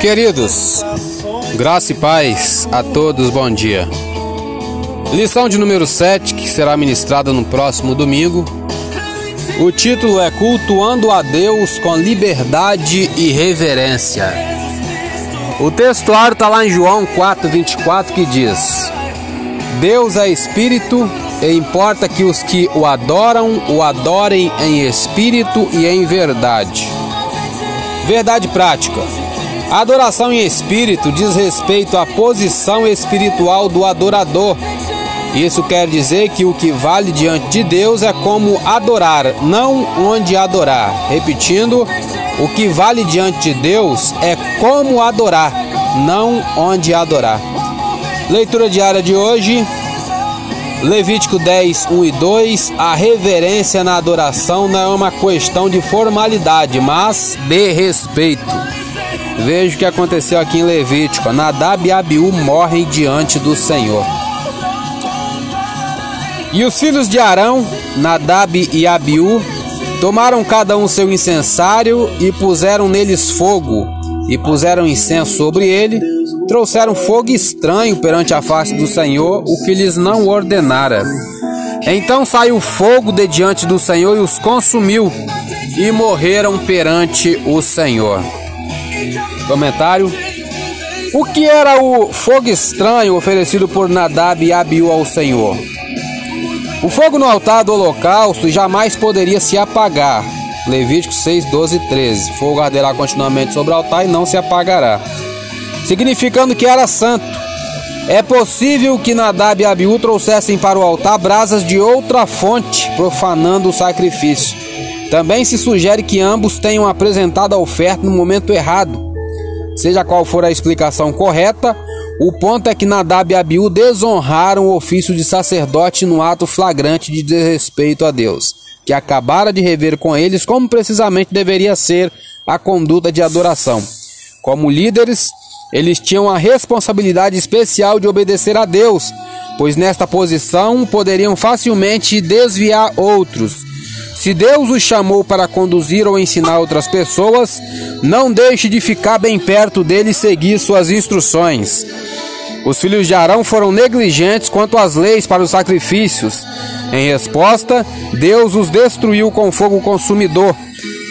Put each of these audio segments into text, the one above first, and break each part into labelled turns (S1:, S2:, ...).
S1: Queridos, graça e paz a todos, bom dia. Lição de número 7, que será ministrada no próximo domingo. O título é Cultuando a Deus com Liberdade e Reverência. O textuário está lá em João 4,24 que diz: Deus é Espírito e importa que os que o adoram o adorem em espírito e em verdade. Verdade prática. A adoração em espírito diz respeito à posição espiritual do adorador. Isso quer dizer que o que vale diante de Deus é como adorar, não onde adorar. Repetindo, o que vale diante de Deus é como adorar, não onde adorar. Leitura diária de hoje, Levítico 10, 1 e 2. A reverência na adoração não é uma questão de formalidade, mas de respeito. Veja o que aconteceu aqui em Levítico. Nadab e Abiú morrem diante do Senhor. E os filhos de Arão, Nadab e Abiú, tomaram cada um seu incensário e puseram neles fogo, e puseram incenso sobre ele, trouxeram fogo estranho perante a face do Senhor, o que lhes não ordenara. Então saiu fogo de diante do Senhor e os consumiu, e morreram perante o Senhor. Comentário: O que era o fogo estranho oferecido por Nadab e Abiú ao Senhor? O fogo no altar do holocausto jamais poderia se apagar. Levítico 6, 12 e 13. Fogo arderá continuamente sobre o altar e não se apagará. Significando que era santo. É possível que Nadab e Abiú trouxessem para o altar brasas de outra fonte, profanando o sacrifício. Também se sugere que ambos tenham apresentado a oferta no momento errado. Seja qual for a explicação correta, o ponto é que Nadab e Abiú desonraram o ofício de sacerdote no ato flagrante de desrespeito a Deus, que acabara de rever com eles como precisamente deveria ser a conduta de adoração. Como líderes, eles tinham a responsabilidade especial de obedecer a Deus, pois nesta posição poderiam facilmente desviar outros se Deus os chamou para conduzir ou ensinar outras pessoas, não deixe de ficar bem perto dele e seguir suas instruções. Os filhos de Arão foram negligentes quanto às leis para os sacrifícios. Em resposta, Deus os destruiu com fogo consumidor.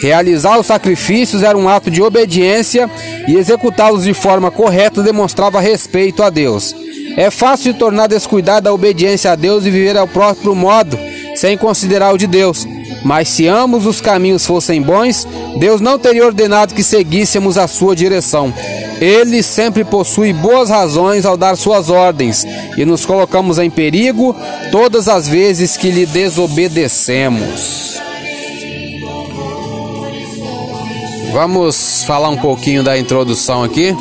S1: Realizar os sacrifícios era um ato de obediência e executá-los de forma correta demonstrava respeito a Deus. É fácil se tornar descuidado da obediência a Deus e viver ao próprio modo, sem considerar o de Deus. Mas se ambos os caminhos fossem bons, Deus não teria ordenado que seguíssemos a sua direção. Ele sempre possui boas razões ao dar suas ordens e nos colocamos em perigo todas as vezes que lhe desobedecemos. Vamos falar um pouquinho da introdução aqui.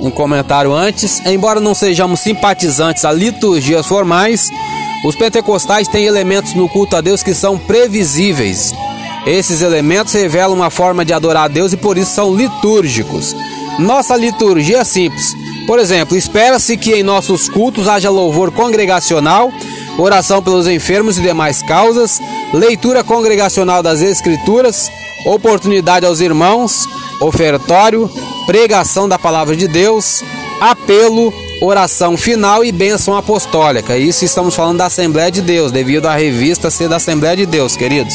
S1: Um comentário antes. Embora não sejamos simpatizantes a liturgias formais, os pentecostais têm elementos no culto a Deus que são previsíveis. Esses elementos revelam uma forma de adorar a Deus e por isso são litúrgicos. Nossa liturgia é simples. Por exemplo, espera-se que em nossos cultos haja louvor congregacional, oração pelos enfermos e demais causas, leitura congregacional das Escrituras, oportunidade aos irmãos, ofertório, pregação da palavra de Deus, apelo, oração final e bênção apostólica. Isso estamos falando da Assembleia de Deus, devido à revista ser da Assembleia de Deus, queridos.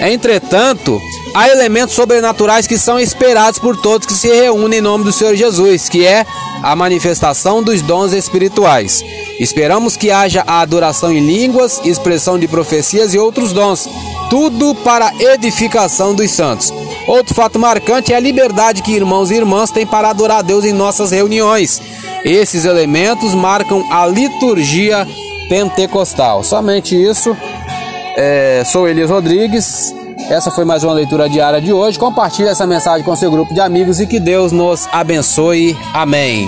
S1: Entretanto, há elementos sobrenaturais que são esperados por todos que se reúnem em nome do Senhor Jesus, que é a manifestação dos dons espirituais. Esperamos que haja a adoração em línguas, expressão de profecias e outros dons, tudo para edificação dos santos. Outro fato marcante é a liberdade que irmãos e irmãs têm para adorar a Deus em nossas reuniões. Esses elementos marcam a liturgia pentecostal. Somente isso. É, sou Elias Rodrigues. Essa foi mais uma leitura diária de hoje. Compartilhe essa mensagem com seu grupo de amigos e que Deus nos abençoe. Amém.